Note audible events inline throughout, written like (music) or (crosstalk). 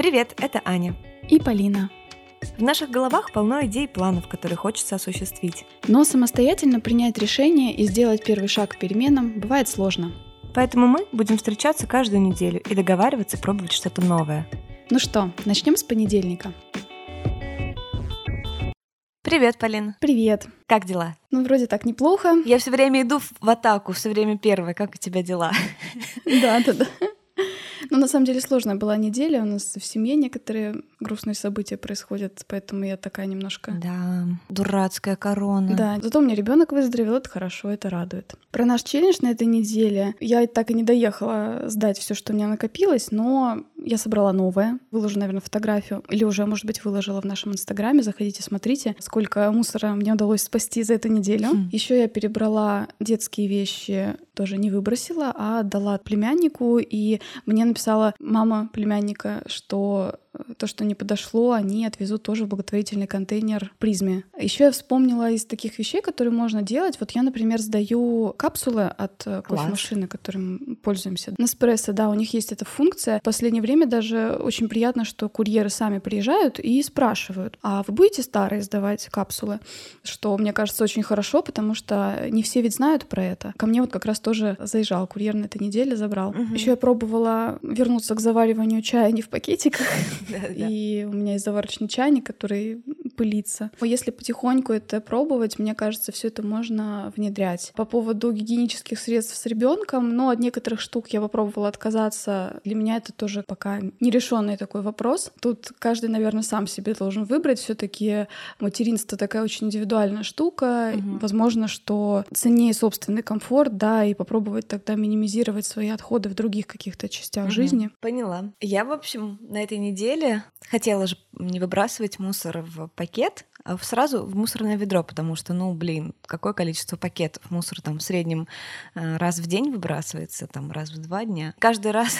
Привет, это Аня. И Полина. В наших головах полно идей и планов, которые хочется осуществить. Но самостоятельно принять решение и сделать первый шаг к переменам бывает сложно. Поэтому мы будем встречаться каждую неделю и договариваться пробовать что-то новое. Ну что, начнем с понедельника. Привет, Полин. Привет. Как дела? Ну, вроде так неплохо. Я все время иду в атаку, все время первая. Как у тебя дела? Да, да, да. Ну, на самом деле сложная была неделя. У нас в семье некоторые грустные события происходят, поэтому я такая немножко... Да, дурацкая корона. Да, зато у меня ребенок выздоровел, это хорошо, это радует. Про наш челлендж на этой неделе я так и не доехала сдать все, что у меня накопилось, но я собрала новое, выложу, наверное, фотографию, или уже, может быть, выложила в нашем инстаграме. Заходите, смотрите, сколько мусора мне удалось спасти за эту неделю. Хм. Еще я перебрала детские вещи, тоже не выбросила, а отдала племяннику, и мне написала мама племянника, что то, что не подошло, они отвезут тоже в благотворительный контейнер призме. Еще я вспомнила из таких вещей, которые можно делать. Вот я, например, сдаю капсулы от э, кофемашины, которым пользуемся. Неспрессо, да, у них есть эта функция. В последнее время даже очень приятно, что курьеры сами приезжают и спрашивают, а вы будете старые сдавать капсулы? Что, мне кажется, очень хорошо, потому что не все ведь знают про это. Ко мне вот как раз тоже заезжал курьер на этой неделе, забрал. Угу. Еще я пробовала вернуться к завариванию чая не в пакетиках, (laughs) И у меня есть заварочный чайник, который пылиться. Если потихоньку это пробовать, мне кажется, все это можно внедрять. По поводу гигиенических средств с ребенком, но от некоторых штук я попробовала отказаться. Для меня это тоже пока нерешенный такой вопрос. Тут каждый, наверное, сам себе должен выбрать. Все-таки материнство такая очень индивидуальная штука. Угу. Возможно, что ценнее собственный комфорт, да, и попробовать тогда минимизировать свои отходы в других каких-то частях угу. жизни. Поняла. Я, в общем, на этой неделе хотела же не выбрасывать мусор в пакет, а сразу в мусорное ведро, потому что, ну, блин, какое количество пакетов мусора там в среднем э, раз в день выбрасывается, там раз в два дня. Каждый раз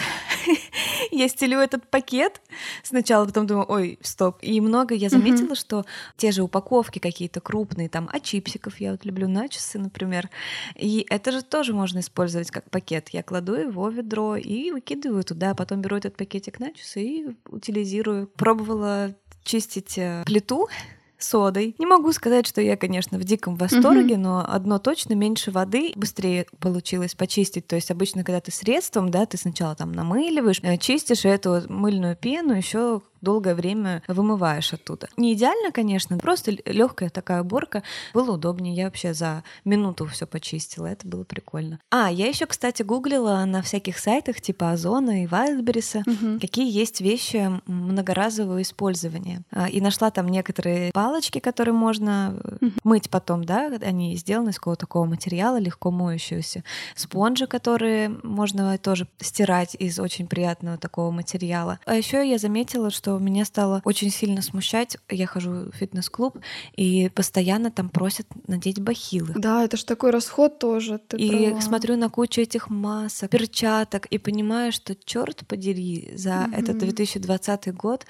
(laughs) я стелю этот пакет сначала, потом думаю, ой, стоп. И много я заметила, что те же упаковки какие-то крупные, там, а чипсиков я вот люблю начосы, например. И это же тоже можно использовать как пакет. Я кладу его в ведро и выкидываю туда, потом беру этот пакетик начосы и утилизирую. Пробовала чистить э, плиту содой. Не могу сказать, что я, конечно, в диком восторге, угу. но одно точно меньше воды быстрее получилось почистить. То есть обычно, когда ты средством, да, ты сначала там намыливаешь, э, чистишь эту мыльную пену еще долгое время вымываешь оттуда. Не идеально, конечно, просто легкая такая уборка. Было удобнее. Я вообще за минуту все почистила. Это было прикольно. А, я еще, кстати, гуглила на всяких сайтах типа Озона и Вайлдберриса, угу. какие есть вещи многоразового использования. А, и нашла там некоторые палочки, которые можно угу. мыть потом, да, они сделаны из какого-то такого материала, легко моющегося. Спонжи, которые можно тоже стирать из очень приятного такого материала. А еще я заметила, что что меня стало очень сильно смущать. Я хожу в фитнес-клуб, и постоянно там просят надеть бахилы. Да, это ж такой расход тоже. Ты и права. смотрю на кучу этих масок, перчаток, и понимаю, что черт подери, за mm-hmm. этот 2020 год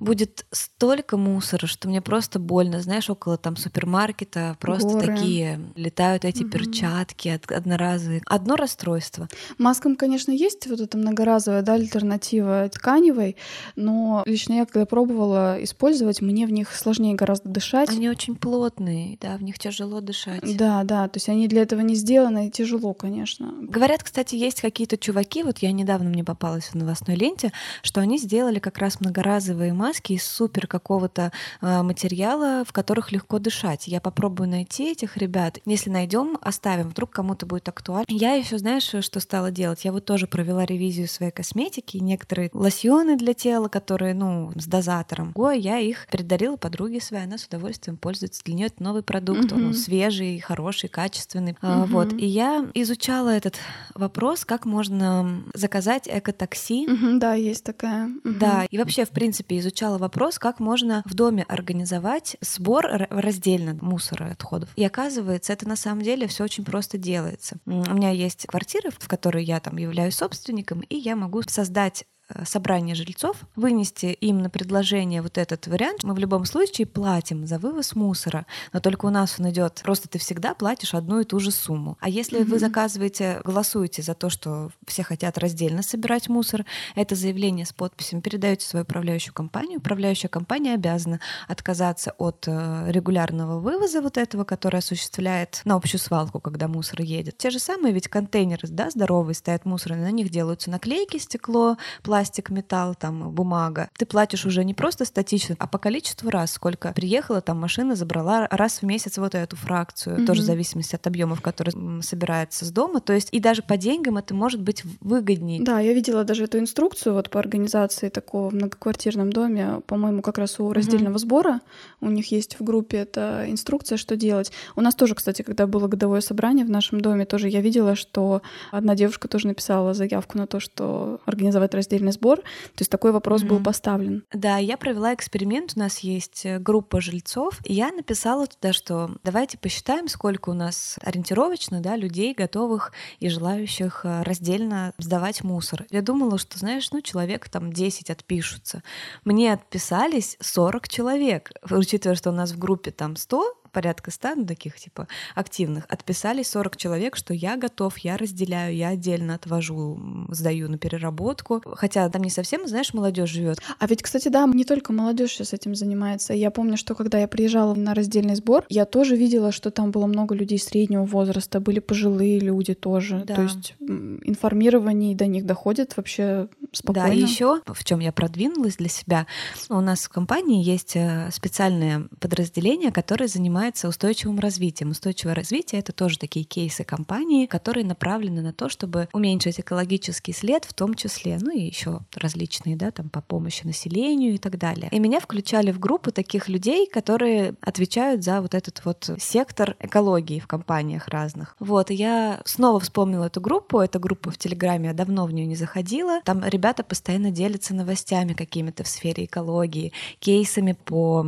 будет столько мусора, что мне просто больно. Знаешь, около там супермаркета просто Горы. такие летают эти угу. перчатки одноразовые. Одно расстройство. Маскам, конечно, есть вот эта многоразовая да, альтернатива тканевой, но лично я, когда пробовала использовать, мне в них сложнее гораздо дышать. Они очень плотные, да, в них тяжело дышать. Да, да, то есть они для этого не сделаны, и тяжело, конечно. Говорят, кстати, есть какие-то чуваки, вот я недавно мне попалась в новостной ленте, что они сделали как раз многоразовые маски, маски из супер какого-то э, материала, в которых легко дышать. Я попробую найти этих ребят. Если найдем, оставим. Вдруг кому-то будет актуально. Я еще, знаешь, что стала делать? Я вот тоже провела ревизию своей косметики. Некоторые лосьоны для тела, которые, ну, с дозатором. Ой, я их передарила подруге своей. Она с удовольствием пользуется. Для нее это новый продукт. Mm-hmm. Он свежий, хороший, качественный. Mm-hmm. Вот. И я изучала этот вопрос, как можно заказать экотакси. Mm-hmm, да, есть такая. Mm-hmm. Да. И вообще, в принципе, изучала изучала вопрос, как можно в доме организовать сбор раздельно мусора и отходов. И оказывается, это на самом деле все очень просто делается. У меня есть квартира, в которой я там являюсь собственником, и я могу создать собрание жильцов, вынести им на предложение вот этот вариант, мы в любом случае платим за вывоз мусора, но только у нас он идет, просто ты всегда платишь одну и ту же сумму. А если mm-hmm. вы заказываете, голосуете за то, что все хотят раздельно собирать мусор, это заявление с подписью передаете свою управляющую компанию, управляющая компания обязана отказаться от э, регулярного вывоза вот этого, который осуществляет на общую свалку, когда мусор едет. Те же самые ведь контейнеры, да, здоровые, стоят мусорные, на них делаются наклейки, стекло, пластик, металл, там, бумага. Ты платишь уже не просто статично, а по количеству раз, сколько приехала там машина, забрала раз в месяц вот эту фракцию, mm-hmm. тоже в зависимости от объемов, которые собирается с дома. То есть и даже по деньгам это может быть выгоднее. Да, я видела даже эту инструкцию вот по организации такого в многоквартирном доме, по-моему, как раз у раздельного mm-hmm. сбора. У них есть в группе эта инструкция, что делать. У нас тоже, кстати, когда было годовое собрание в нашем доме, тоже я видела, что одна девушка тоже написала заявку на то, что организовать раздельный сбор. То есть такой вопрос mm-hmm. был поставлен. Да, я провела эксперимент. У нас есть э, группа жильцов. И я написала туда, что давайте посчитаем, сколько у нас ориентировочно да, людей, готовых и желающих э, раздельно сдавать мусор. Я думала, что, знаешь, ну, человек там 10 отпишутся. Мне отписались 40 человек, учитывая, что у нас в группе там 100, порядка ста, ну, таких типа активных, отписались 40 человек, что я готов, я разделяю, я отдельно отвожу, сдаю на переработку. Хотя там не совсем, знаешь, молодежь живет. А ведь, кстати, да, не только молодежь сейчас этим занимается. Я помню, что когда я приезжала на раздельный сбор, я тоже видела, что там было много людей среднего возраста, были пожилые люди тоже. Да. То есть информирование до них доходит вообще спокойно. Да, еще в чем я продвинулась для себя, у нас в компании есть э, специальное подразделение, которое занимается занимается устойчивым развитием. Устойчивое развитие — это тоже такие кейсы компании, которые направлены на то, чтобы уменьшить экологический след в том числе, ну и еще различные, да, там по помощи населению и так далее. И меня включали в группу таких людей, которые отвечают за вот этот вот сектор экологии в компаниях разных. Вот, и я снова вспомнила эту группу, эта группа в Телеграме, я давно в нее не заходила. Там ребята постоянно делятся новостями какими-то в сфере экологии, кейсами по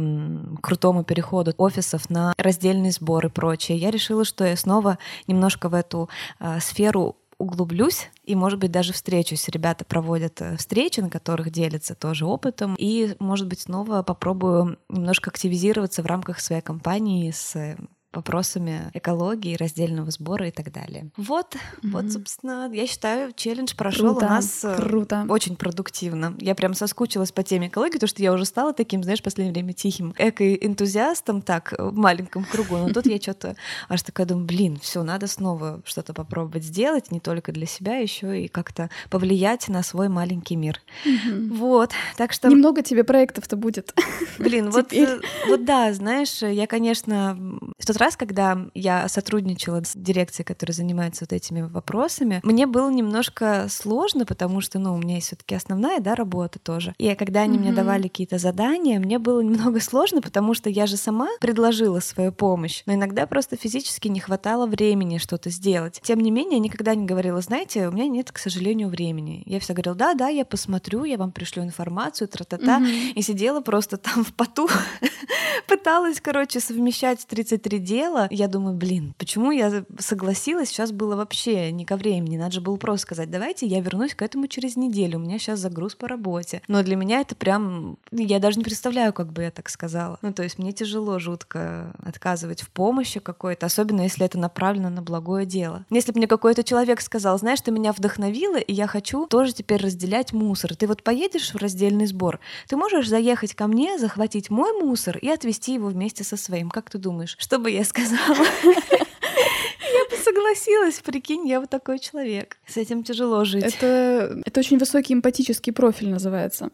крутому переходу офисов на раздельный сбор и прочее, я решила, что я снова немножко в эту э, сферу углублюсь и, может быть, даже встречусь. Ребята проводят э, встречи, на которых делятся тоже опытом, и, может быть, снова попробую немножко активизироваться в рамках своей компании с вопросами экологии, раздельного сбора и так далее. Вот, mm-hmm. вот, собственно, я считаю, челлендж прошел у нас э, круто. очень продуктивно. Я прям соскучилась по теме экологии, потому что я уже стала таким, знаешь, в последнее время тихим эко-энтузиастом, так, в маленьком кругу. Но тут я что-то аж такая думаю, блин, все, надо снова что-то попробовать сделать, не только для себя, еще и как-то повлиять на свой маленький мир. Вот, так что... Немного тебе проектов-то будет. Блин, (laughs) вот, э, вот да, знаешь, я, конечно, в тот раз раз, когда я сотрудничала с дирекцией, которая занимается вот этими вопросами, мне было немножко сложно, потому что, ну, у меня есть все-таки основная, да, работа тоже. И когда они mm-hmm. мне давали какие-то задания, мне было немного сложно, потому что я же сама предложила свою помощь, но иногда просто физически не хватало времени что-то сделать. Тем не менее, я никогда не говорила, знаете, у меня нет, к сожалению, времени. Я всегда говорила, да, да, я посмотрю, я вам пришлю информацию, тра-та-та, mm-hmm. и сидела просто там в поту, (laughs) пыталась, короче, совмещать 33 дела дело, я думаю, блин, почему я согласилась, сейчас было вообще не ко времени, надо же было просто сказать, давайте я вернусь к этому через неделю, у меня сейчас загруз по работе. Но для меня это прям, я даже не представляю, как бы я так сказала. Ну, то есть мне тяжело жутко отказывать в помощи какой-то, особенно если это направлено на благое дело. Если бы мне какой-то человек сказал, знаешь, ты меня вдохновила, и я хочу тоже теперь разделять мусор. Ты вот поедешь в раздельный сбор, ты можешь заехать ко мне, захватить мой мусор и отвезти его вместе со своим. Как ты думаешь, что бы я сказала. (laughs) Я бы согласилась, прикинь, я вот такой человек. С этим тяжело жить. Это, это очень высокий эмпатический профиль называется.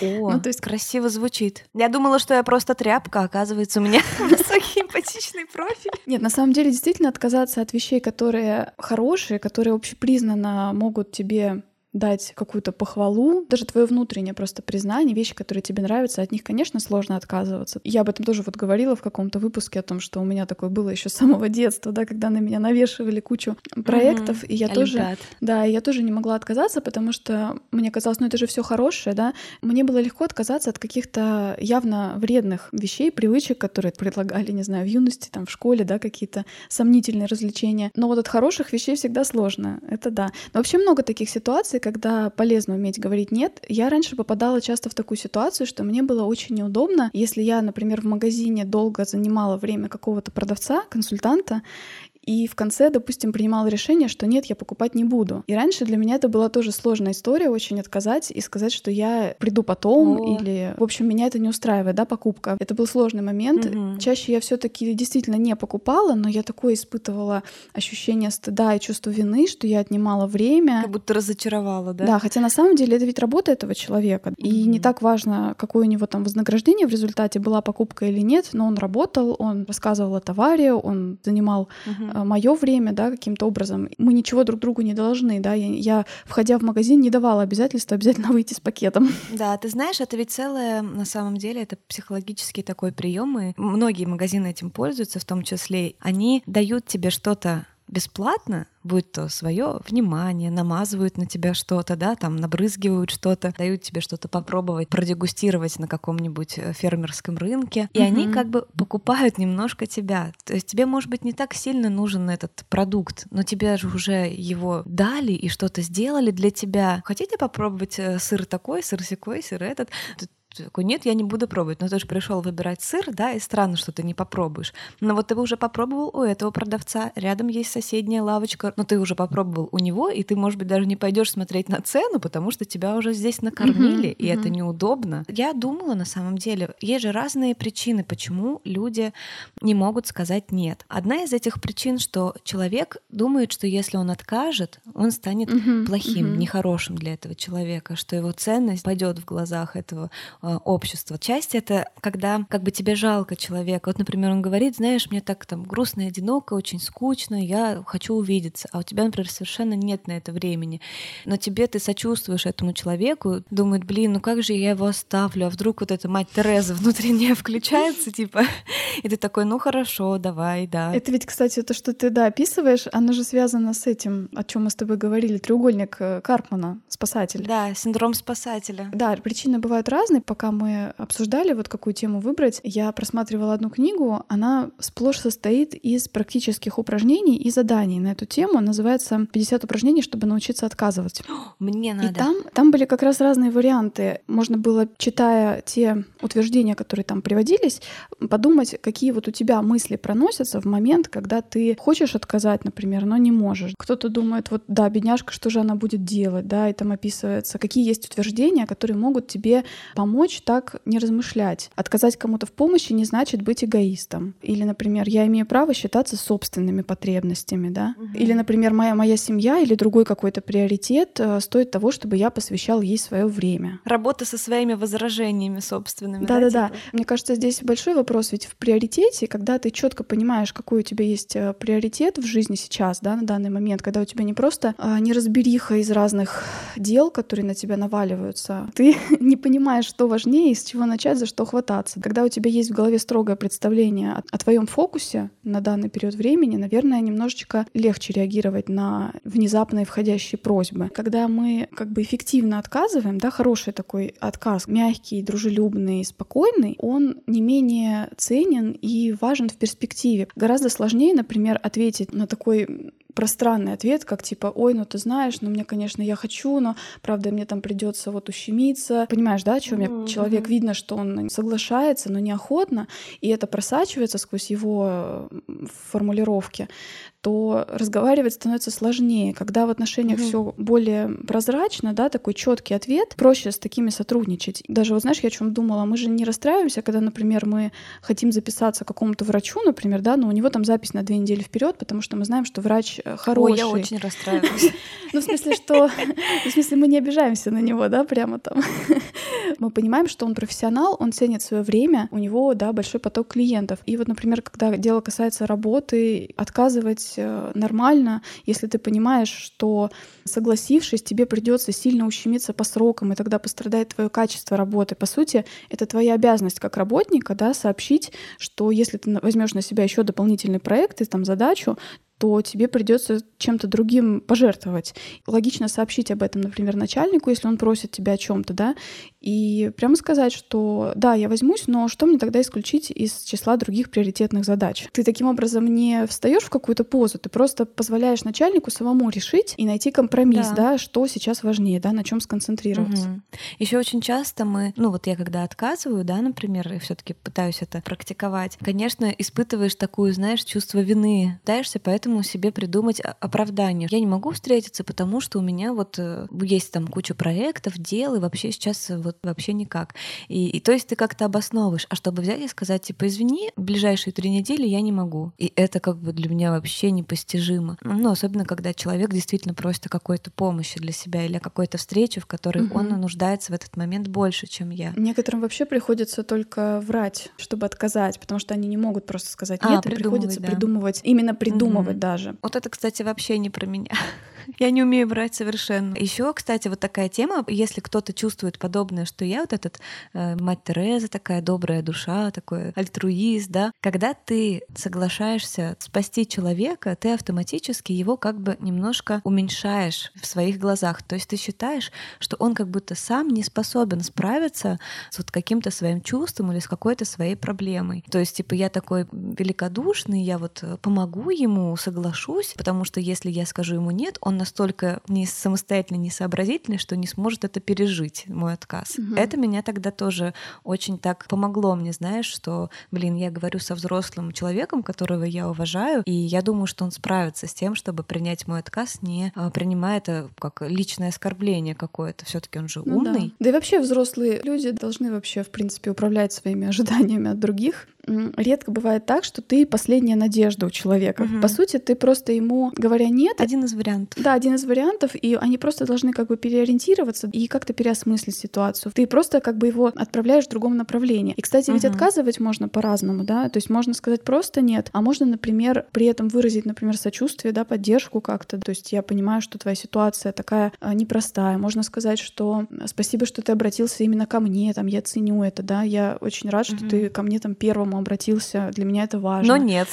О, (laughs) ну, то есть красиво звучит. Я думала, что я просто тряпка, оказывается, у меня (laughs) высокий эмпатичный профиль. Нет, на самом деле, действительно отказаться от вещей, которые хорошие, которые общепризнанно могут тебе дать какую-то похвалу, даже твое внутреннее просто признание, вещи, которые тебе нравятся, от них, конечно, сложно отказываться. Я об этом тоже вот говорила в каком-то выпуске о том, что у меня такое было еще с самого детства, да, когда на меня навешивали кучу проектов, mm-hmm. и я Олимпиад. тоже, да, я тоже не могла отказаться, потому что мне казалось, ну это же все хорошее, да. Мне было легко отказаться от каких-то явно вредных вещей, привычек, которые предлагали, не знаю, в юности, там, в школе, да, какие-то сомнительные развлечения. Но вот от хороших вещей всегда сложно, это да. Но вообще много таких ситуаций, когда полезно уметь говорить «нет», я раньше попадала часто в такую ситуацию, что мне было очень неудобно, если я, например, в магазине долго занимала время какого-то продавца, консультанта, и в конце, допустим, принимала решение, что нет, я покупать не буду. И раньше для меня это была тоже сложная история, очень отказать и сказать, что я приду потом, О. или, в общем, меня это не устраивает, да, покупка. Это был сложный момент. Угу. Чаще я все таки действительно не покупала, но я такое испытывала ощущение стыда и чувство вины, что я отнимала время. Как будто разочаровала, да? Да, хотя на самом деле это ведь работа этого человека. И не так важно, какое у него там вознаграждение в результате, была покупка или нет, но он работал, он рассказывал о товаре, он занимал угу Э, мое время, да, каким-то образом. Мы ничего друг другу не должны, да. Я, я, входя в магазин, не давала обязательства обязательно (laughs) выйти с пакетом. Да, ты знаешь, это ведь целое, на самом деле, это психологический такой прием, и многие магазины этим пользуются, в том числе. Они дают тебе что-то бесплатно, будь то свое внимание, намазывают на тебя что-то, да, там набрызгивают что-то, дают тебе что-то попробовать, продегустировать на каком-нибудь э, фермерском рынке, и mm-hmm. они как бы покупают немножко тебя. То есть тебе, может быть, не так сильно нужен этот продукт, но тебе же уже его дали и что-то сделали для тебя. Хотите попробовать э, сыр такой, сыр секой, сыр этот? Ты такой, нет, я не буду пробовать. Но ты же пришел выбирать сыр, да, и странно, что ты не попробуешь. Но вот ты уже попробовал у этого продавца, рядом есть соседняя лавочка, но ты уже попробовал у него, и ты, может быть, даже не пойдешь смотреть на цену, потому что тебя уже здесь накормили, и это неудобно. Я думала, на самом деле, есть же разные причины, почему люди не могут сказать нет. Одна из этих причин, что человек думает, что если он откажет, он станет плохим, uh-huh. нехорошим для этого человека, что его ценность пойдет в глазах этого общества. Часть это когда как бы тебе жалко человека. Вот, например, он говорит, знаешь, мне так там грустно и одиноко, очень скучно, я хочу увидеться. А у тебя, например, совершенно нет на это времени. Но тебе ты сочувствуешь этому человеку, думает, блин, ну как же я его оставлю, а вдруг вот эта мать Тереза внутренняя включается, (laughs) типа, и ты такой, ну хорошо, давай, да. Это ведь, кстати, то, что ты, да, описываешь, оно же связано с этим, о чем мы с тобой говорили, треугольник э, Карпмана, спасатель. Да, синдром спасателя. Да, причины бывают разные, пока мы обсуждали, вот какую тему выбрать, я просматривала одну книгу, она сплошь состоит из практических упражнений и заданий на эту тему. Называется «50 упражнений, чтобы научиться отказывать». (gasps) Мне надо. И там, там были как раз разные варианты. Можно было, читая те утверждения, которые там приводились, подумать, какие вот у тебя мысли проносятся в момент, когда ты хочешь отказать, например, но не можешь. Кто-то думает, вот да, бедняжка, что же она будет делать, да, и там описывается, какие есть утверждения, которые могут тебе помочь помочь так не размышлять. Отказать кому-то в помощи не значит быть эгоистом. Или, например, я имею право считаться собственными потребностями, да? Угу. Или, например, моя, моя семья или другой какой-то приоритет э, стоит того, чтобы я посвящал ей свое время. Работа со своими возражениями собственными. Да-да-да. Типа? Мне кажется, здесь большой вопрос ведь в приоритете, когда ты четко понимаешь, какой у тебя есть э, приоритет в жизни сейчас, да, на данный момент, когда у тебя не просто а, неразбериха из разных дел, которые на тебя наваливаются, ты (laughs) не понимаешь, что важнее, с чего начать, за что хвататься. Когда у тебя есть в голове строгое представление о, о твоем фокусе на данный период времени, наверное, немножечко легче реагировать на внезапные входящие просьбы. Когда мы как бы эффективно отказываем, да, хороший такой отказ, мягкий, дружелюбный, спокойный, он не менее ценен и важен в перспективе. Гораздо сложнее, например, ответить на такой пространный ответ, как типа, ой, ну ты знаешь, ну мне, конечно, я хочу, но правда мне там придется вот ущемиться. Понимаешь, да, о чем mm-hmm. человек видно, что он соглашается, но неохотно, и это просачивается сквозь его формулировки то разговаривать становится сложнее. Когда в отношениях угу. все более прозрачно, да, такой четкий ответ, проще с такими сотрудничать. Даже вот знаешь, я о чем думала, мы же не расстраиваемся, когда, например, мы хотим записаться к какому-то врачу, например, да, но у него там запись на две недели вперед, потому что мы знаем, что врач хороший. Ой, я очень расстраиваюсь. (laughs) Ну, в смысле, что... В смысле, мы не обижаемся на него, да, прямо там. (laughs) Мы понимаем, что он профессионал, он ценит свое время, у него, да, большой поток клиентов. И вот, например, когда дело касается работы, отказывать Э, нормально, если ты понимаешь, что согласившись, тебе придется сильно ущемиться по срокам, и тогда пострадает твое качество работы. По сути, это твоя обязанность как работника, да, сообщить, что если ты возьмешь на себя еще дополнительный проект и там задачу, то тебе придется чем-то другим пожертвовать. Логично сообщить об этом, например, начальнику, если он просит тебя о чем-то, да, и прямо сказать, что да, я возьмусь, но что мне тогда исключить из числа других приоритетных задач? Ты таким образом не встаешь в какую-то позу, ты просто позволяешь начальнику самому решить и найти компромисс, да, да что сейчас важнее, да, на чем сконцентрироваться. Угу. Еще очень часто мы, ну вот я когда отказываю, да, например, и все-таки пытаюсь это практиковать, конечно, испытываешь такую, знаешь, чувство вины, пытаешься поэтому себе придумать оправдание. Я не могу встретиться, потому что у меня вот э, есть там куча проектов, дел, и вообще сейчас вот вот вообще никак. И, и то есть ты как-то обосновываешь, а чтобы взять и сказать, типа, извини, в ближайшие три недели я не могу. И это как бы для меня вообще непостижимо. Ну, особенно, когда человек действительно просит о какой-то помощи для себя или о какой-то встрече, в которой угу. он нуждается в этот момент больше, чем я. Некоторым вообще приходится только врать, чтобы отказать, потому что они не могут просто сказать а, нет, а, и приходится да. придумывать, именно придумывать угу. Даже. Вот это, кстати, вообще не про меня. Я не умею врать совершенно. Еще, кстати, вот такая тема, если кто-то чувствует подобное, что я вот этот э, мать Тереза, такая добрая душа, такой альтруист, да, когда ты соглашаешься спасти человека, ты автоматически его как бы немножко уменьшаешь в своих глазах. То есть ты считаешь, что он как будто сам не способен справиться с вот каким-то своим чувством или с какой-то своей проблемой. То есть, типа, я такой великодушный, я вот помогу ему, соглашусь, потому что если я скажу ему нет, он настолько не самостоятельный, не сообразительный, что не сможет это пережить, мой отказ. Угу. Это меня тогда тоже очень так помогло мне, знаешь, что, блин, я говорю со взрослым человеком, которого я уважаю, и я думаю, что он справится с тем, чтобы принять мой отказ, не а, принимая это как личное оскорбление какое-то. все таки он же умный. Ну, да. да и вообще взрослые люди должны вообще, в принципе, управлять своими (laughs) ожиданиями от других редко бывает так, что ты последняя надежда у человека. Угу. По сути, ты просто ему говоря нет. Один из вариантов. Да, один из вариантов, и они просто должны как бы переориентироваться и как-то переосмыслить ситуацию. Ты просто как бы его отправляешь в другом направлении. И, кстати, ведь угу. отказывать можно по-разному, да, то есть можно сказать просто нет, а можно, например, при этом выразить, например, сочувствие, да, поддержку как-то. То есть я понимаю, что твоя ситуация такая а, непростая. Можно сказать, что спасибо, что ты обратился именно ко мне, там я ценю это, да, я очень рад, что угу. ты ко мне там первому обратился, для меня это важно. Но нет.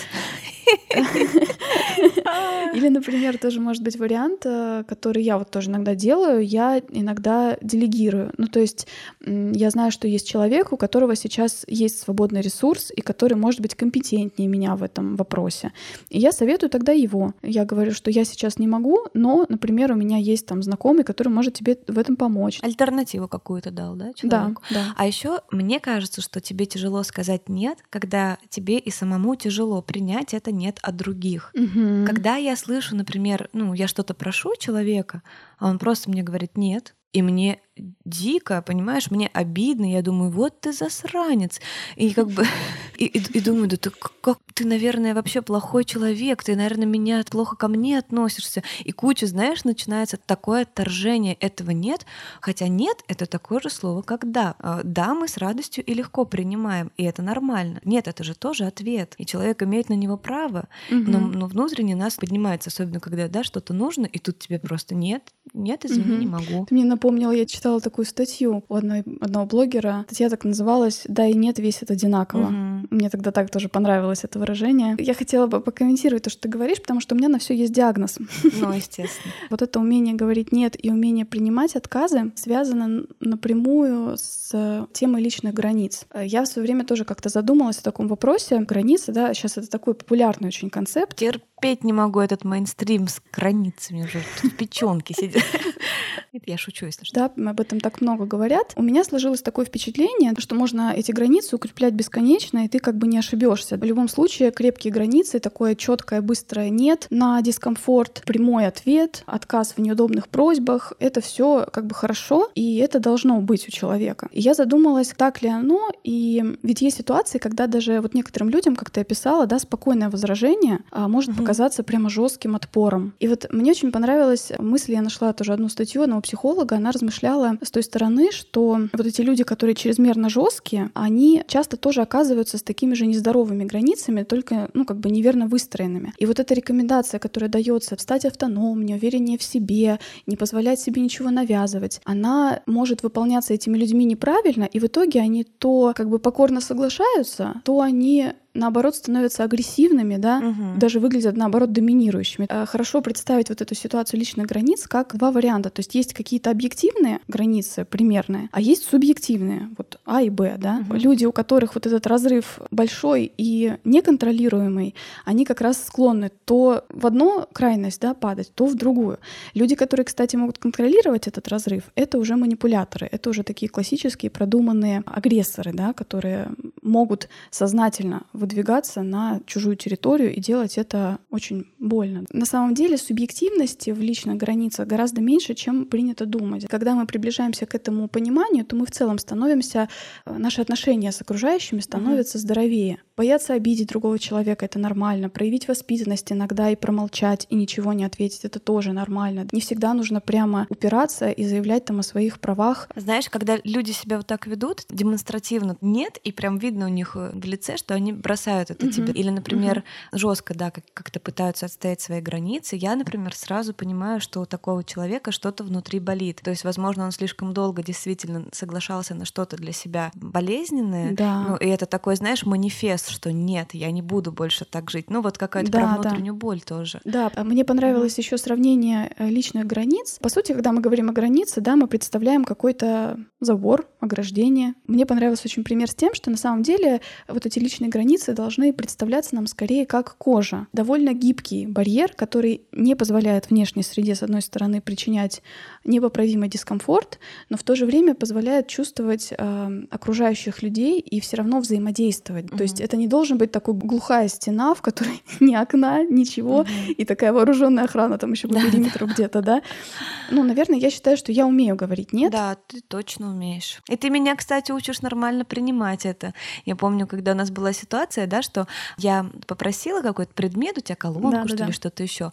(laughs) Или, например, тоже может быть вариант, э, который я вот тоже иногда делаю, я иногда делегирую. Ну, то есть я знаю, что есть человек, у которого сейчас есть свободный ресурс, и который может быть компетентнее меня в этом вопросе. И я советую тогда его. Я говорю, что я сейчас не могу, но, например, у меня есть там знакомый, который может тебе в этом помочь. Альтернативу какую-то дал, да, человеку? Да, да. А еще мне кажется, что тебе тяжело сказать нет, когда тебе и самому тяжело принять это нет от других. Угу. Когда я слышу, например, ну, я что-то прошу человека, а он просто мне говорит нет, и мне дико, понимаешь, мне обидно, я думаю, вот ты засранец. И как бы и, и, и думаю, да ты как ты, наверное, вообще плохой человек, ты, наверное, меня плохо ко мне относишься. И куча, знаешь, начинается такое отторжение. Этого нет. Хотя нет — это такое же слово, как да. А, да, мы с радостью и легко принимаем, и это нормально. Нет, это же тоже ответ. И человек имеет на него право. Угу. Но, но внутренне нас поднимается, особенно когда да, что-то нужно, и тут тебе просто нет, нет, извини, угу. не могу. Ты мне напомнила, я читала такую статью у одной, одного блогера. Статья так называлась «Да и нет, весь это одинаково». Угу. Мне тогда так тоже понравилось это выражение. Я хотела бы покомментировать то, что ты говоришь, потому что у меня на все есть диагноз. Ну, (laughs) естественно. Вот это умение говорить «нет» и умение принимать отказы связано напрямую с темой личных границ. Я в свое время тоже как-то задумалась о таком вопросе. Границы, да, сейчас это такой популярный очень концепт. Терпеть не могу этот мейнстрим с границами уже. Тут печенки сидят. (laughs) Это я шучу, если что. Да, об этом так много говорят. У меня сложилось такое впечатление, что можно эти границы укреплять бесконечно, и ты как бы не ошибешься. В любом случае, крепкие границы, такое четкое, быстрое нет на дискомфорт, прямой ответ, отказ в неудобных просьбах, это все как бы хорошо, и это должно быть у человека. И я задумалась, так ли оно, и ведь есть ситуации, когда даже вот некоторым людям, как ты описала, да, спокойное возражение а, может угу. Показаться прямо жестким отпором. И вот мне очень понравилась мысль, я нашла тоже одну статью одного психолога, она размышляла с той стороны, что вот эти люди, которые чрезмерно жесткие, они часто тоже оказываются с такими же нездоровыми границами, только, ну, как бы неверно выстроенными. И вот эта рекомендация, которая дается стать автономнее, увереннее в себе, не позволять себе ничего навязывать, она может выполняться этими людьми неправильно, и в итоге они то как бы покорно соглашаются, то они наоборот становятся агрессивными, да, Мгм. даже выглядят наоборот доминирующими. Э, Хорошо представить вот эту ситуацию личных границ как два варианта. То есть есть какие-то объективные границы примерные, а есть субъективные, вот А и Б, да. Мгм. Люди, у которых вот этот разрыв большой и неконтролируемый, они как раз склонны то в одну крайность, да, падать, то в другую. Люди, которые, кстати, могут контролировать этот разрыв, это уже манипуляторы, это уже такие классические продуманные агрессоры, да, которые могут сознательно выдвигаться на чужую территорию и делать это очень больно. На самом деле субъективности в личных границах гораздо меньше, чем принято думать. Когда мы приближаемся к этому пониманию, то мы в целом становимся, э, наши отношения с окружающими становятся здоровее. Бояться обидеть другого человека — это нормально. Проявить воспитанность иногда и промолчать, и ничего не ответить — это тоже нормально. Не всегда нужно прямо упираться и заявлять там о своих правах. Знаешь, когда люди себя вот так ведут, демонстративно нет, и прям видно у них э, в лице, что они бросают это Мгм. тебе. Или, например, жестко, да, как- как-то пытаются отстоять свои границы. Я, например, сразу понимаю, что у такого человека что-то внутри болит. То есть, возможно, он слишком долго действительно соглашался на что-то для себя болезненное. Да. Ну, и это такой, знаешь, манифест, что нет, я не буду больше так жить. Ну, вот какая-то Да, про да. внутреннюю боль тоже. Да, а мне понравилось еще сравнение э, личных границ. По сути, когда мы говорим о границе, да, мы представляем какой-то забор, ограждение. Мне понравился очень пример с тем, что на самом деле вот эти личные границы должны представляться нам скорее как кожа. Довольно гибкий барьер, который не позволяет внешней среде, с одной стороны, причинять непоправимый дискомфорт, но в то же время позволяет чувствовать э, окружающих людей и все равно взаимодействовать. То есть это не должен быть такой глухая стена, в которой (laughs) ни окна, ничего, Мгм. и такая вооруженная охрана там еще по Да, да. периметру где-то, да. Ну, наверное, я считаю, что я умею говорить нет. Да, ты точно умеешь. И ты меня, кстати, учишь нормально принимать это. Я помню, когда у нас была ситуация, да, что я попросила какой-то предмет, у тебя колонку, что Да-да-да. ли, что-то еще.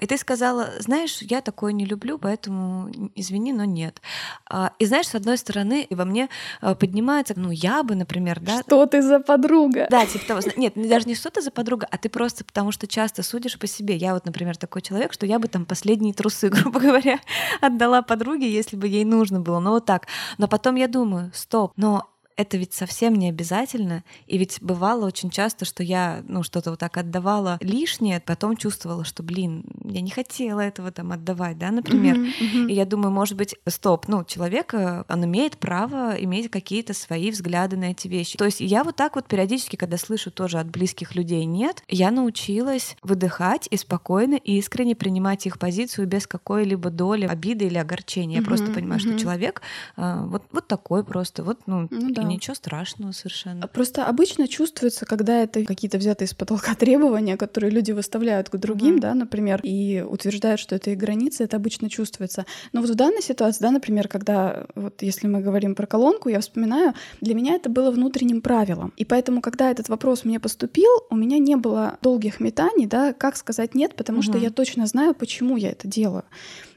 И ты сказала, знаешь, я такое не люблю, поэтому извини, но нет. А, И знаешь, с одной стороны, во мне а, поднимается, ну, я бы, например, да, Что ты за подруга? да, типа того. Нет, не- даже не что-то за подруга, а ты просто потому что часто судишь по себе. Я вот, например, такой человек, что я бы там последние трусы, (laughs) грубо говоря, отдала подруге, если бы ей нужно было. Ну вот так. Но потом я думаю, стоп, но это ведь совсем не обязательно. И ведь бывало очень часто, что я ну, что-то вот так отдавала лишнее, потом чувствовала, что, блин, я не хотела этого там отдавать, да, например. Мгм, мгм. И я думаю, может быть, стоп, ну, человек, он имеет право иметь какие-то свои взгляды на эти вещи. То есть я вот так вот периодически, когда слышу тоже от близких людей «нет», я научилась выдыхать и спокойно и искренне принимать их позицию без какой-либо доли обиды или огорчения. Я просто понимаю, что мгм. человек э, вот, вот такой просто, вот, ну, Ну да. Ничего страшного совершенно. Просто обычно чувствуется, когда это какие-то взятые из потолка (laughs) требования, которые люди выставляют к другим, Мгм. да, например, и утверждают, что это их границы, это обычно чувствуется. Но вот в данной ситуации, да, например, когда вот если мы говорим про колонку, я вспоминаю, для меня это было внутренним правилом. И поэтому, когда этот вопрос мне поступил, у меня не было долгих метаний, да, как сказать нет, потому что Мгм. я точно знаю, почему я это делаю.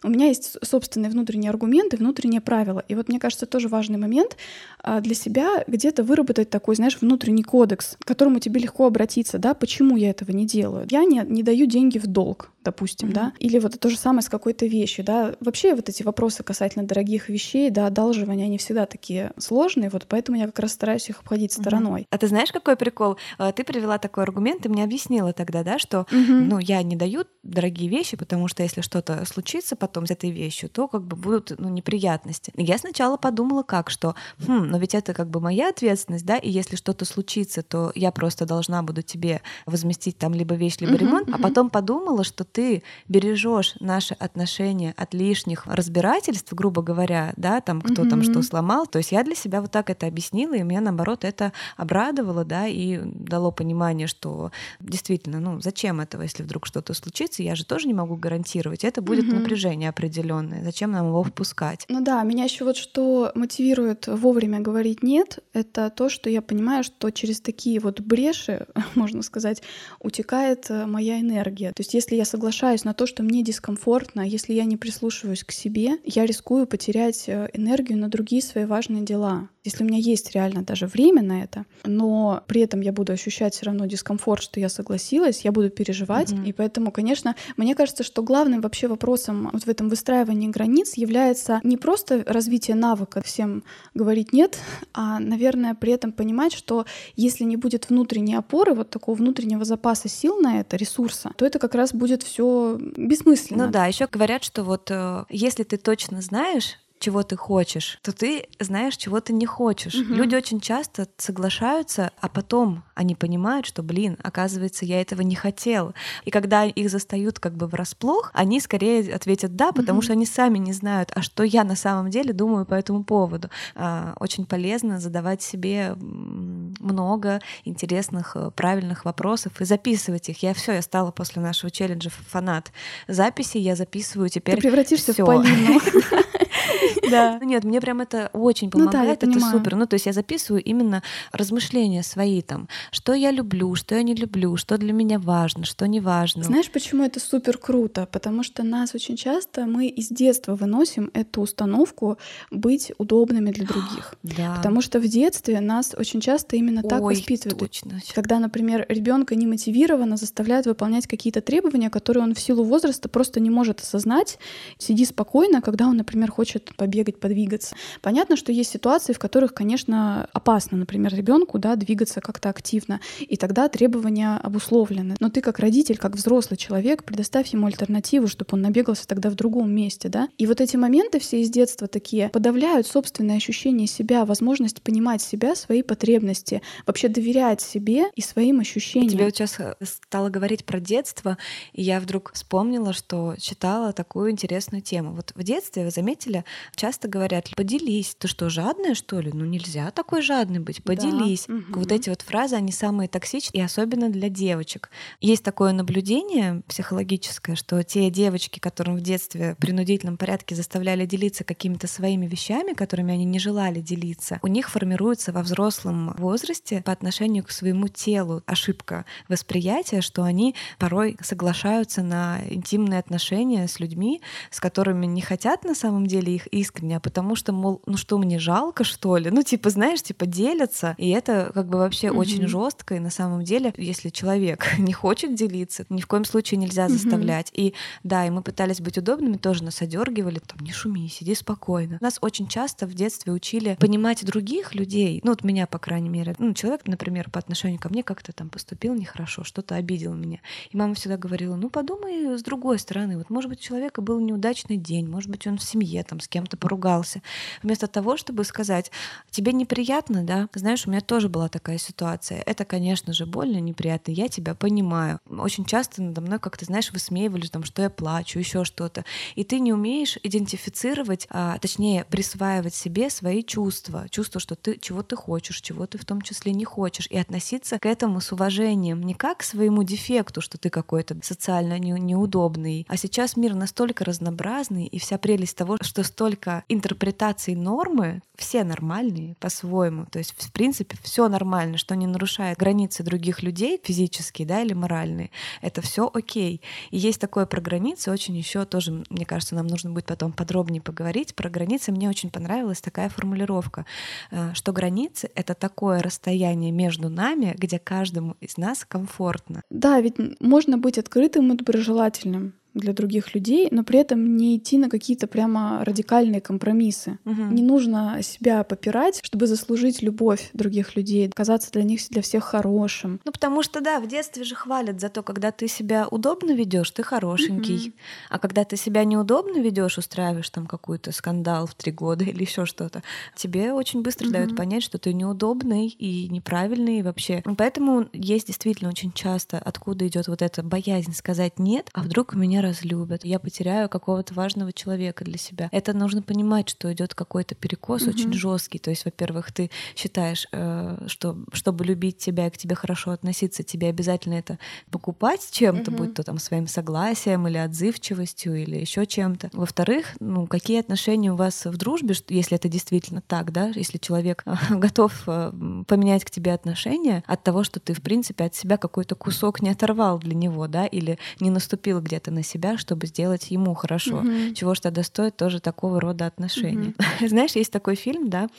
У меня есть собственные внутренние аргументы, внутренние правила. И вот мне кажется, тоже важный момент а, для себя где-то выработать такой, знаешь, внутренний кодекс, к которому тебе легко обратиться, да, почему я этого не делаю. Я не, не даю деньги в долг, допустим, Мгм. да, или вот то же самое с какой-то вещью, да. Вообще вот эти вопросы касательно дорогих вещей, да, одалживания, они всегда такие сложные, вот поэтому я как раз стараюсь их обходить стороной. А ты знаешь, какой прикол? Э, Ты привела такой аргумент, ты мне объяснила тогда, да, что Мгм. ну, я не даю дорогие вещи, потому что если что-то случится потом с этой вещью, то как бы будут ну, неприятности. Я сначала подумала как, что, хм, но ведь это как бы моя ответственность, да, и если что-то случится, то я просто должна буду тебе возместить там либо вещь, либо Мгм, ремонт, а потом подумала, что ты бережешь наши отношения от лишних разбирательств, грубо говоря, да, там кто там что сломал. То есть я для себя вот так это объяснила, и меня наоборот это обрадовало, да, и дало понимание, что действительно, ну зачем этого, если вдруг что-то случится, я же тоже не могу гарантировать. Это будет Мгм. напряжение определенное. Зачем нам его впускать? Ну да, меня еще вот что мотивирует вовремя говорить нет, это то, что я понимаю, что через такие вот бреши, (laughs) можно сказать, утекает э, моя энергия. То есть если я соглашаюсь на то, что мне дискомфортно, если я не прислушиваюсь к себе, я рискую потерять э, энергию на другие свои важные дела. Если у меня есть реально даже время на это, но при этом я буду ощущать все равно дискомфорт, что я согласилась, я буду переживать. Mm-hmm. И поэтому, конечно, мне кажется, что главным вообще вопросом вот в этом выстраивании границ является не просто развитие навыка всем говорить нет, а, наверное, при этом понимать, что если не будет внутренней опоры, вот такого внутреннего запаса сил на это, ресурса, то это как раз будет все бессмысленно. Ну да, еще говорят, что вот э, если ты точно знаешь, чего ты хочешь, то ты знаешь, чего ты не хочешь. Угу. Люди очень часто соглашаются, а потом они понимают, что, блин, оказывается, я этого не хотел. И когда их застают как бы врасплох, они скорее ответят да, потому угу. что они сами не знают, а что я на самом деле думаю по этому поводу. А, очень полезно задавать себе много интересных, э, правильных вопросов и записывать их. Я все, я стала после нашего челленджа фанат записи, я записываю теперь. Ты превратишься всё. в Полину. (laughs) (laughs) Да. Нет, мне прям это очень ну помогает, это супер. Ну, то есть я записываю именно размышления свои там, что я люблю, что я не люблю, что для меня важно, что не важно. Знаешь, почему это супер круто? Потому что нас очень часто мы из детства выносим эту установку быть удобными для других. (gasps) Да. Потому что в детстве нас очень часто именно так Ой, воспитывают. Точно. Когда, например, ребенка немотивированно заставляют выполнять какие-то требования, которые он в силу возраста просто не может осознать. Сиди спокойно, когда он, например, хочет побегать, подвигаться. Понятно, что есть ситуации, в которых, конечно, опасно, например, ребенку да, двигаться как-то активно, и тогда требования обусловлены. Но ты как родитель, как взрослый человек, предоставь ему альтернативу, чтобы он набегался тогда в другом месте. Да? И вот эти моменты все из детства такие подавляют собственное ощущение себя, возможность понимать себя, свои потребности, вообще доверять себе и своим ощущениям. Тебе вот сейчас э, стала говорить про детство, и я вдруг вспомнила, что читала такую интересную тему. Вот в детстве, вы заметили, часто говорят, поделись. Ты что, жадная, что ли? Ну нельзя такой жадный быть, поделись. Да. Угу. Вот эти вот фразы, они самые токсичные, и особенно для девочек. Есть такое наблюдение психологическое, что те девочки, которым в детстве в принудительном порядке заставляли делиться какими-то своими вещами, которыми они не желали делиться, у них формируется во взрослом возрасте по отношению к своему телу ошибка восприятия, что они порой соглашаются на интимные отношения с людьми, с которыми не хотят на самом деле их искренне, а потому что, мол, ну что, мне жалко, что ли? Ну, типа, знаешь, типа делятся. И это как бы вообще mm-hmm. очень жестко. И на самом деле, если человек (laughs) не хочет делиться, ни в коем случае нельзя заставлять. Mm-hmm. И да, и мы пытались быть удобными, тоже нас одергивали, там, не шуми, сиди спокойно. Нас очень часто в детстве учили понимать других людей, ну, вот меня, по крайней мере. Ну, человек, например, по отношению ко мне как-то там поступил нехорошо, что-то обидел меня. И мама всегда говорила, ну, подумай с другой стороны. Вот, может быть, у человека был неудачный день, может быть, он в семье там с кем-то поругался. Вместо того, чтобы сказать, тебе неприятно, да? Знаешь, у меня тоже была такая ситуация. Это, конечно же, больно, неприятно. Я тебя понимаю. Очень часто надо мной как-то, знаешь, высмеивали, там, что я плачу, еще что-то. И ты не умеешь идентифицировать, а, точнее, присваивать себе свои чувства. Чувство, что ты чего ты хочешь, чего ты в том числе не хочешь. И относиться к этому с уважением. Не как к своему дефекту, что ты какой-то социально не, неудобный. А сейчас мир настолько разнообразный, и вся прелесть того, что столько интерпретаций нормы, все нормальные по-своему. То есть, в принципе, все нормально, что не нарушает границы других людей, физические, да, или моральные. Это все окей. И есть такое про границы, очень еще тоже, мне кажется, нам нужно будет потом подробнее поговорить. Про границы мне очень понравилась такая формулировка, э, что границы — это такое расстояние между нами, где каждому из нас комфортно. Да, ведь можно быть открытым и доброжелательным для других людей, но при этом не идти на какие-то прямо радикальные компромиссы. Угу. Не нужно себя попирать, чтобы заслужить любовь других людей, казаться для них для всех хорошим. Ну потому что да, в детстве же хвалят за то, когда ты себя удобно ведешь, ты хорошенький, угу. а когда ты себя неудобно ведешь, устраиваешь там какой-то скандал в три года (laughs) или еще что-то, тебе очень быстро угу. дают понять, что ты неудобный и неправильный вообще. Поэтому есть действительно очень часто, откуда идет вот эта боязнь сказать нет, а вдруг у меня разлюбят, я потеряю какого-то важного человека для себя. Это нужно понимать, что идет какой-то перекос mm-hmm. очень жесткий. То есть, во-первых, ты считаешь, э, что чтобы любить тебя и к тебе хорошо относиться, тебе обязательно это покупать чем-то, mm-hmm. будь то там своим согласием или отзывчивостью или еще чем-то. Во-вторых, ну какие отношения у вас в дружбе, если это действительно так, да, если человек (laughs) готов э, поменять к тебе отношения от того, что ты в принципе от себя какой-то кусок не оторвал для него, да, или не наступил где-то на себя себя, чтобы сделать ему хорошо, Мгм. чего ж тогда стоит тоже такого рода отношения. Мгм. (laughs) Знаешь, есть такой фильм, да,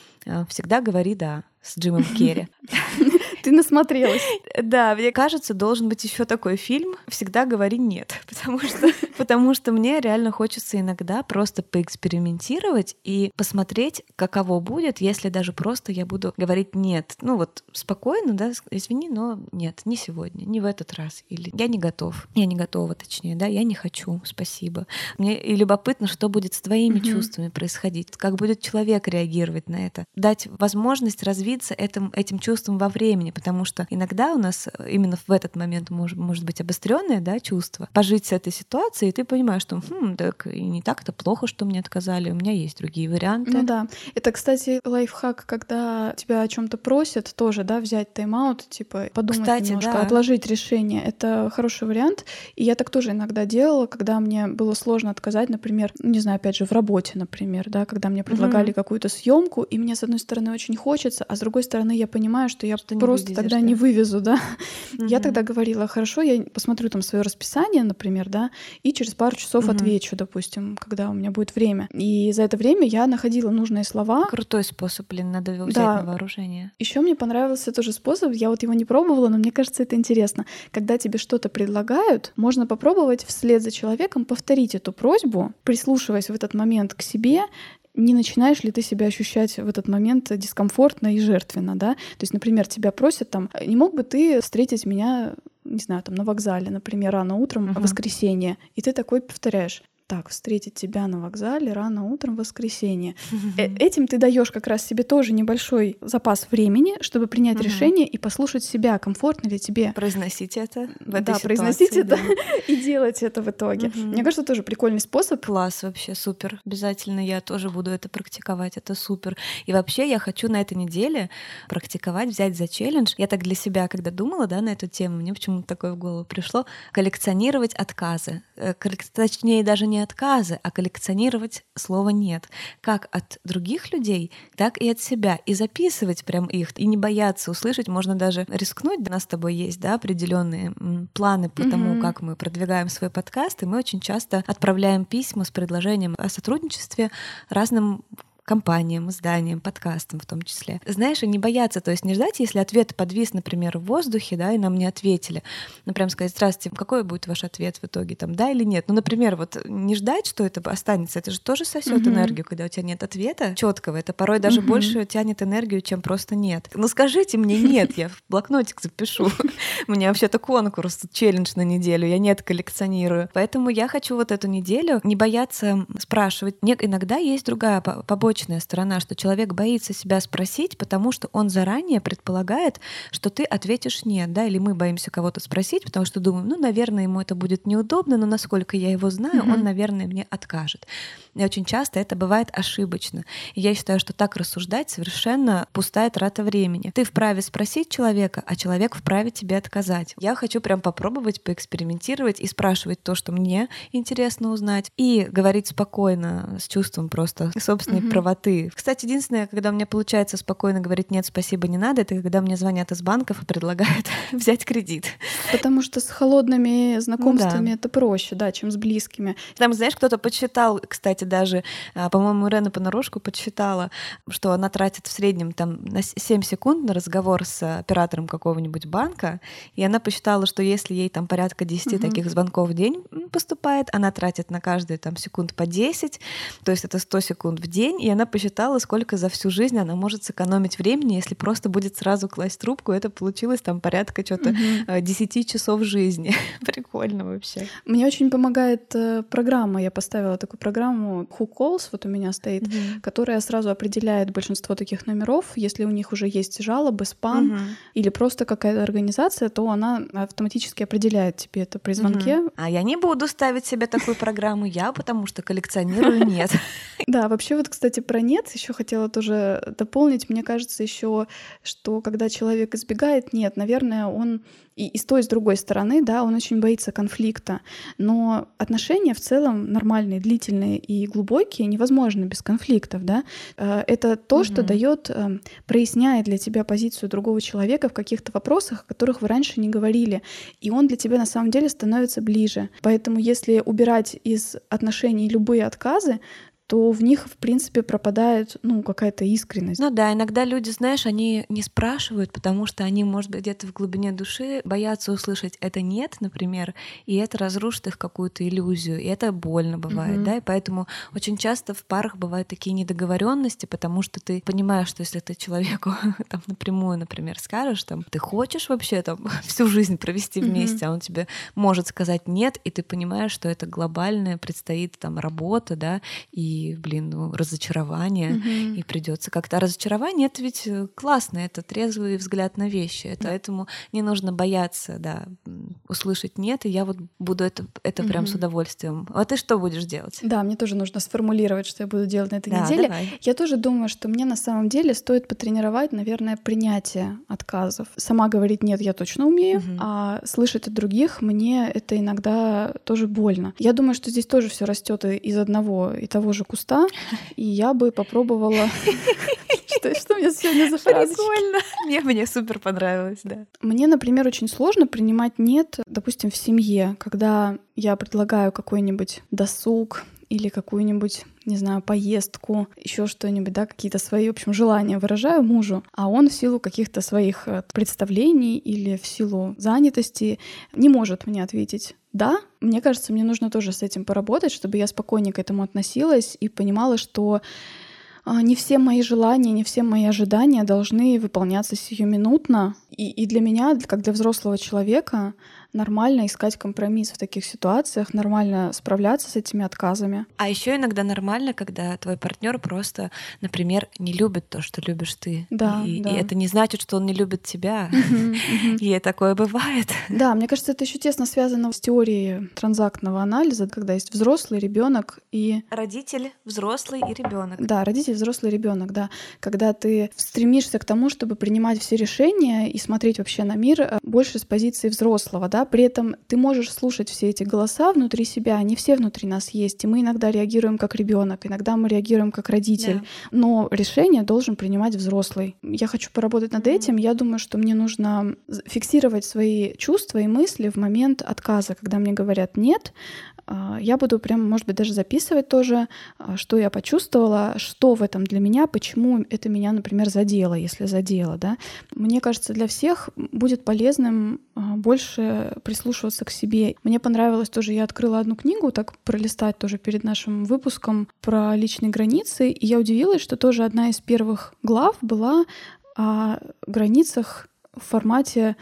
«Всегда говори да» с Джимом (laughs) Керри. (laughs) (laughs) Ты насмотрелась. Да, мне кажется, должен быть еще такой фильм «Всегда говори нет», (laughs) потому что, потому что мне реально хочется иногда просто поэкспериментировать и посмотреть, каково будет, если даже просто я буду говорить нет. Ну вот спокойно, да, извини, но нет, не сегодня, не в этот раз. Или я не готов, я не готова, точнее, да, я не хочу, спасибо. Мне и любопытно, что будет с твоими чувствами происходить, как будет человек реагировать на это. Дать возможность развиться этим, этим чувством во времени, потому что иногда у нас э, именно в этот момент может, может быть обостренное да, чувство. Пожить с этой ситуацией, и ты понимаешь, что хм, так и не так-то плохо, что мне отказали, у меня есть другие варианты. Ну да. Это, кстати, лайфхак, когда тебя о чем-то просят, тоже, да, взять тайм-аут, типа подумать Кстати, немножко, да. отложить решение. Это хороший вариант. И я так тоже иногда делала, когда мне было сложно отказать, например, не знаю, опять же, в работе, например, да, когда мне предлагали Мгм. какую-то съемку, и мне, с одной стороны, очень хочется, а с другой стороны, я понимаю, что я Что не просто тогда да. не вывезу, да. Я Мгм. тогда говорила, хорошо, я посмотрю там свое расписание, например, да, и через пару часов Мгм. отвечу, допустим, когда у меня будет время. И за это время я находила нужные слова. Крутой способ, блин, надо взять Да. на вооружение. Еще мне понравился тоже способ, я вот его не пробовала, но мне кажется, это интересно. Когда тебе что-то предлагают, можно попробовать вслед за человеком повторить эту просьбу, прислушиваясь в этот момент к себе, не начинаешь ли ты себя ощущать в этот момент дискомфортно и жертвенно, да? То есть, например, тебя просят там, не мог бы ты встретить меня, не знаю, там на вокзале, например, рано утром в Мгм. воскресенье, и ты такой повторяешь. Так, встретить тебя на вокзале рано утром в воскресенье. Э, Этим ты даешь как раз себе тоже небольшой запас времени, чтобы принять решение и послушать себя, комфортно ли тебе Произносить это в этой да, ситуации. произносить это (laughs) и делать это в итоге. Мне кажется, тоже прикольный способ. Класс вообще, супер. Обязательно я тоже буду это практиковать, это супер. И вообще я хочу на этой неделе практиковать, взять за челлендж. Я так для себя, когда думала да, на эту тему, мне почему-то такое в голову пришло, коллекционировать отказы. Э, Точнее, даже не отказы, а коллекционировать слово «нет». Как от других людей, так и от себя. И записывать прям их, и не бояться услышать. Можно даже рискнуть. У нас с тобой есть да, определенные планы по тому, Мгм. как мы продвигаем свой подкаст, и мы очень часто отправляем письма с предложением о сотрудничестве разным компаниям, изданиям, подкастам в том числе. Знаешь, и не бояться, то есть не ждать, если ответ подвис, например, в воздухе, да, и нам не ответили. Ну, прям сказать, здравствуйте, какой будет ваш ответ в итоге, там, да или нет? Ну, например, вот не ждать, что это останется, это же тоже сосет Мгм. энергию, когда у тебя нет ответа четкого. Это порой даже Мгм. больше тянет энергию, чем просто нет. Ну, скажите мне нет, я в блокнотик запишу. (laughs) У меня вообще-то конкурс, челлендж на неделю, я нет коллекционирую. Поэтому я хочу вот эту неделю не бояться спрашивать. Иногда есть другая по- побочная сторона, что человек боится себя спросить, потому что он заранее предполагает, что ты ответишь нет, да, или мы боимся кого-то спросить, потому что думаем, ну, наверное, ему это будет неудобно, но насколько я его знаю, он, Мгм. наверное, мне откажет. И очень часто это бывает ошибочно. И я считаю, что так рассуждать совершенно пустая трата времени. Ты вправе спросить человека, а человек вправе тебе отказать. Я хочу прям попробовать поэкспериментировать и спрашивать то, что мне интересно узнать, и говорить спокойно, с чувством просто собственной Мгм. правоты. Кстати, единственное, когда мне получается спокойно говорить «нет, спасибо, не надо», это когда мне звонят из банков и предлагают (laughs) взять кредит. Потому что с холодными знакомствами это проще, да, чем с близкими. Там, знаешь, кто-то подсчитал, кстати, даже, а, по-моему, Рена понарошку подсчитала, что она тратит в среднем там на с- 7 секунд на разговор с оператором какого-нибудь банка, и она посчитала, что если ей там порядка 10 Мгм. таких звонков в день поступает, она тратит на каждую там секунд по 10, то есть это 100 секунд в день, и она посчитала, сколько за всю жизнь она может сэкономить времени, если просто будет сразу класть трубку, это получилось там порядка что-то Мгм. 10 часов жизни. (laughs) Прикольно вообще. Мне очень помогает э, программа. Я поставила такую программу Who Calls, вот у меня стоит, Мгм. которая сразу определяет большинство таких номеров. Если у них уже есть жалобы, спам Мгм. или просто какая-то организация, то она автоматически определяет тебе это при звонке. Мгм. А я не буду ставить себе такую программу, я потому что коллекционирую нет. (laughs) Да, вообще вот, кстати, кстати, про нет еще хотела тоже дополнить. Мне кажется еще, что когда человек избегает нет, наверное, он и, и с той, и с другой стороны, да, он очень боится конфликта. Но отношения в целом нормальные, длительные и глубокие невозможно без конфликтов, да. Э, это то, угу. что дает, эм, проясняет для тебя позицию другого человека в каких-то вопросах, о которых вы раньше не говорили. И он для тебя на самом деле становится ближе. Поэтому если убирать из отношений любые отказы, то в них, в принципе, пропадает, ну, какая-то искренность. Ну да, иногда люди, знаешь, они не спрашивают, потому что они, может быть, где-то в глубине души боятся услышать это нет, например, и это разрушит их какую-то иллюзию, и это больно бывает, mm-hmm. да, и поэтому очень часто в парах бывают такие недоговоренности, потому что ты понимаешь, что если ты человеку (laughs) там напрямую, например, скажешь, там, ты хочешь вообще там (laughs) всю жизнь провести вместе, mm-hmm. а он тебе может сказать нет, и ты понимаешь, что это глобальная предстоит там работа, да, и блин, ну, разочарование, угу. и придется как-то. А разочарование это ведь э, классно, это трезвый взгляд на вещи. Это, поэтому не нужно бояться, да, услышать нет, и я вот буду это, это угу. прям с удовольствием. А ты что будешь делать? Да, мне тоже нужно сформулировать, что я буду делать на этой да, неделе. Давай. Я тоже думаю, что мне на самом деле стоит потренировать, наверное, принятие отказов. Сама говорить нет, я точно умею, угу. а слышать от других мне это иногда тоже больно. Я думаю, что здесь тоже все растет из одного и того же куста, и я бы попробовала... Что, мне сегодня за? Прикольно. Мне супер понравилось, да. Мне, например, очень сложно принимать «нет», допустим, в семье, когда я предлагаю какой-нибудь досуг или какую-нибудь, не знаю, поездку, еще что-нибудь, да, какие-то свои, в общем, желания выражаю мужу, а он в силу каких-то своих э, представлений или в силу занятости не может мне ответить да, мне кажется, мне нужно тоже с этим поработать, чтобы я спокойнее к этому относилась и понимала, что а, не все мои желания, не все мои ожидания должны выполняться сиюминутно. И, и для меня, как для взрослого человека, нормально искать компромисс в таких ситуациях, нормально справляться с этими отказами. А еще иногда нормально, когда твой партнер просто, например, не любит то, что любишь ты. Да, и, да. и это не значит, что он не любит тебя. (laughs) И такое бывает. Да, мне кажется, это еще тесно связано с теорией транзактного анализа, когда есть взрослый ребенок и родитель, взрослый и ребенок. Да, родитель, взрослый ребенок, да. Когда ты стремишься к тому, чтобы принимать все решения и смотреть вообще на мир э, больше с позиции взрослого, да, да, при этом ты можешь слушать все эти голоса внутри себя, они все внутри нас есть, и мы иногда реагируем как ребенок, иногда мы реагируем как родитель, да. но решение должен принимать взрослый. Я хочу поработать над этим, я думаю, что мне нужно фиксировать свои чувства и мысли в момент отказа, когда мне говорят нет, я буду прям, может быть, даже записывать тоже, а, что я почувствовала, что в этом для меня, почему это меня, например, задело, если задело, да. Мне кажется, для всех будет полезным а, больше прислушиваться к себе. Мне понравилось тоже, я открыла одну книгу, так пролистать тоже перед нашим выпуском про личные границы, и я удивилась, что тоже одна из первых глав была о границах в формате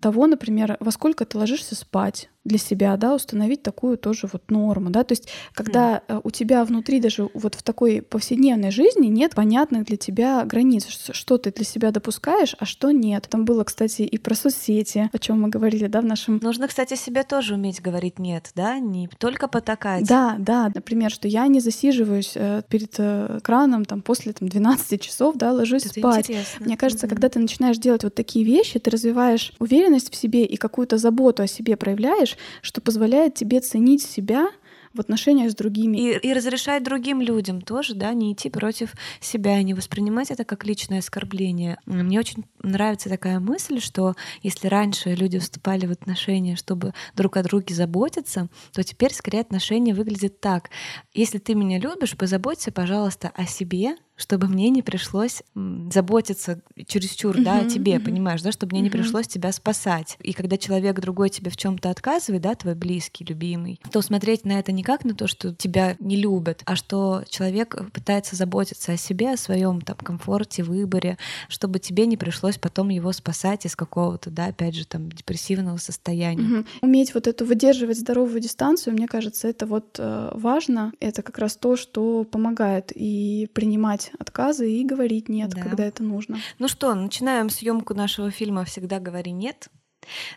того, например, во сколько ты ложишься спать, для себя, да, установить такую тоже вот норму, да, то есть когда mm. у тебя внутри даже вот в такой повседневной жизни нет понятных для тебя границ, что ты для себя допускаешь, а что нет. Там было, кстати, и про соцсети, о чем мы говорили, да, в нашем... Нужно, кстати, себе тоже уметь говорить нет, да, не только потакать. Да, да, например, что я не засиживаюсь э, перед э, экраном там после там 12 часов, да, ложусь Это спать. Интересно. Мне кажется, mm-hmm. когда ты начинаешь делать вот такие вещи, ты развиваешь уверенность в себе и какую-то заботу о себе проявляешь, что позволяет тебе ценить себя в отношениях с другими. И, и разрешать другим людям тоже, да, не идти против себя и не воспринимать это как личное оскорбление. Мне очень нравится такая мысль, что если раньше люди вступали в отношения, чтобы друг о друге заботиться, то теперь скорее отношения выглядят так. Если ты меня любишь, позаботься, пожалуйста, о себе, чтобы мне не пришлось заботиться чересчур, uh-huh, да, о тебе, понимаешь, да, чтобы мне не пришлось тебя спасать. И когда человек другой тебе в чем-то отказывает, да, твой близкий, любимый, то смотреть на это не как на то, что тебя не любят, а что человек пытается заботиться о себе, о своем там комфорте, выборе, чтобы тебе не пришлось потом его спасать из какого-то, да, опять же, там депрессивного состояния. Уметь вот эту выдерживать здоровую дистанцию, мне кажется, это вот э, важно. Это как раз то, что помогает и принимать отказы и говорить нет, да. когда это нужно. Ну что, начинаем съемку нашего фильма «Всегда говори нет».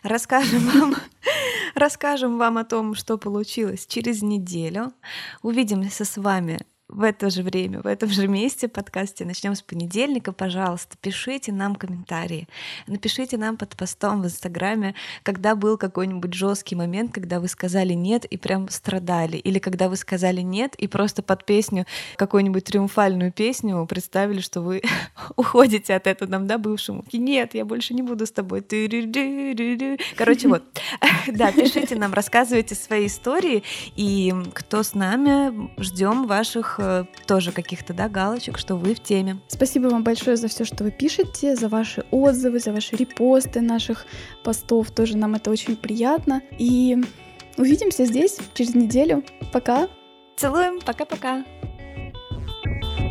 Расскажем вам, (laughs) расскажем вам о том, что получилось через неделю. Увидимся с вами в это же время, в этом же месте подкасте. Начнем с понедельника. Пожалуйста, пишите нам комментарии. Напишите нам под постом в Инстаграме, когда был какой-нибудь жесткий момент, когда вы сказали нет и прям страдали. Или когда вы сказали нет и просто под песню, какую-нибудь триумфальную песню представили, что вы (laughs) уходите от этого нам, да, бывшему. Нет, я больше не буду с тобой. Короче, вот. (laughs) Да, пишите нам, рассказывайте свои истории. И кто с нами, ждем ваших э, тоже каких-то, да, галочек, что вы в теме. Спасибо вам большое за все, что вы пишете, за ваши отзывы, за ваши репосты наших постов. Тоже нам это очень приятно. И увидимся здесь через неделю. Пока. Целуем. Пока-пока.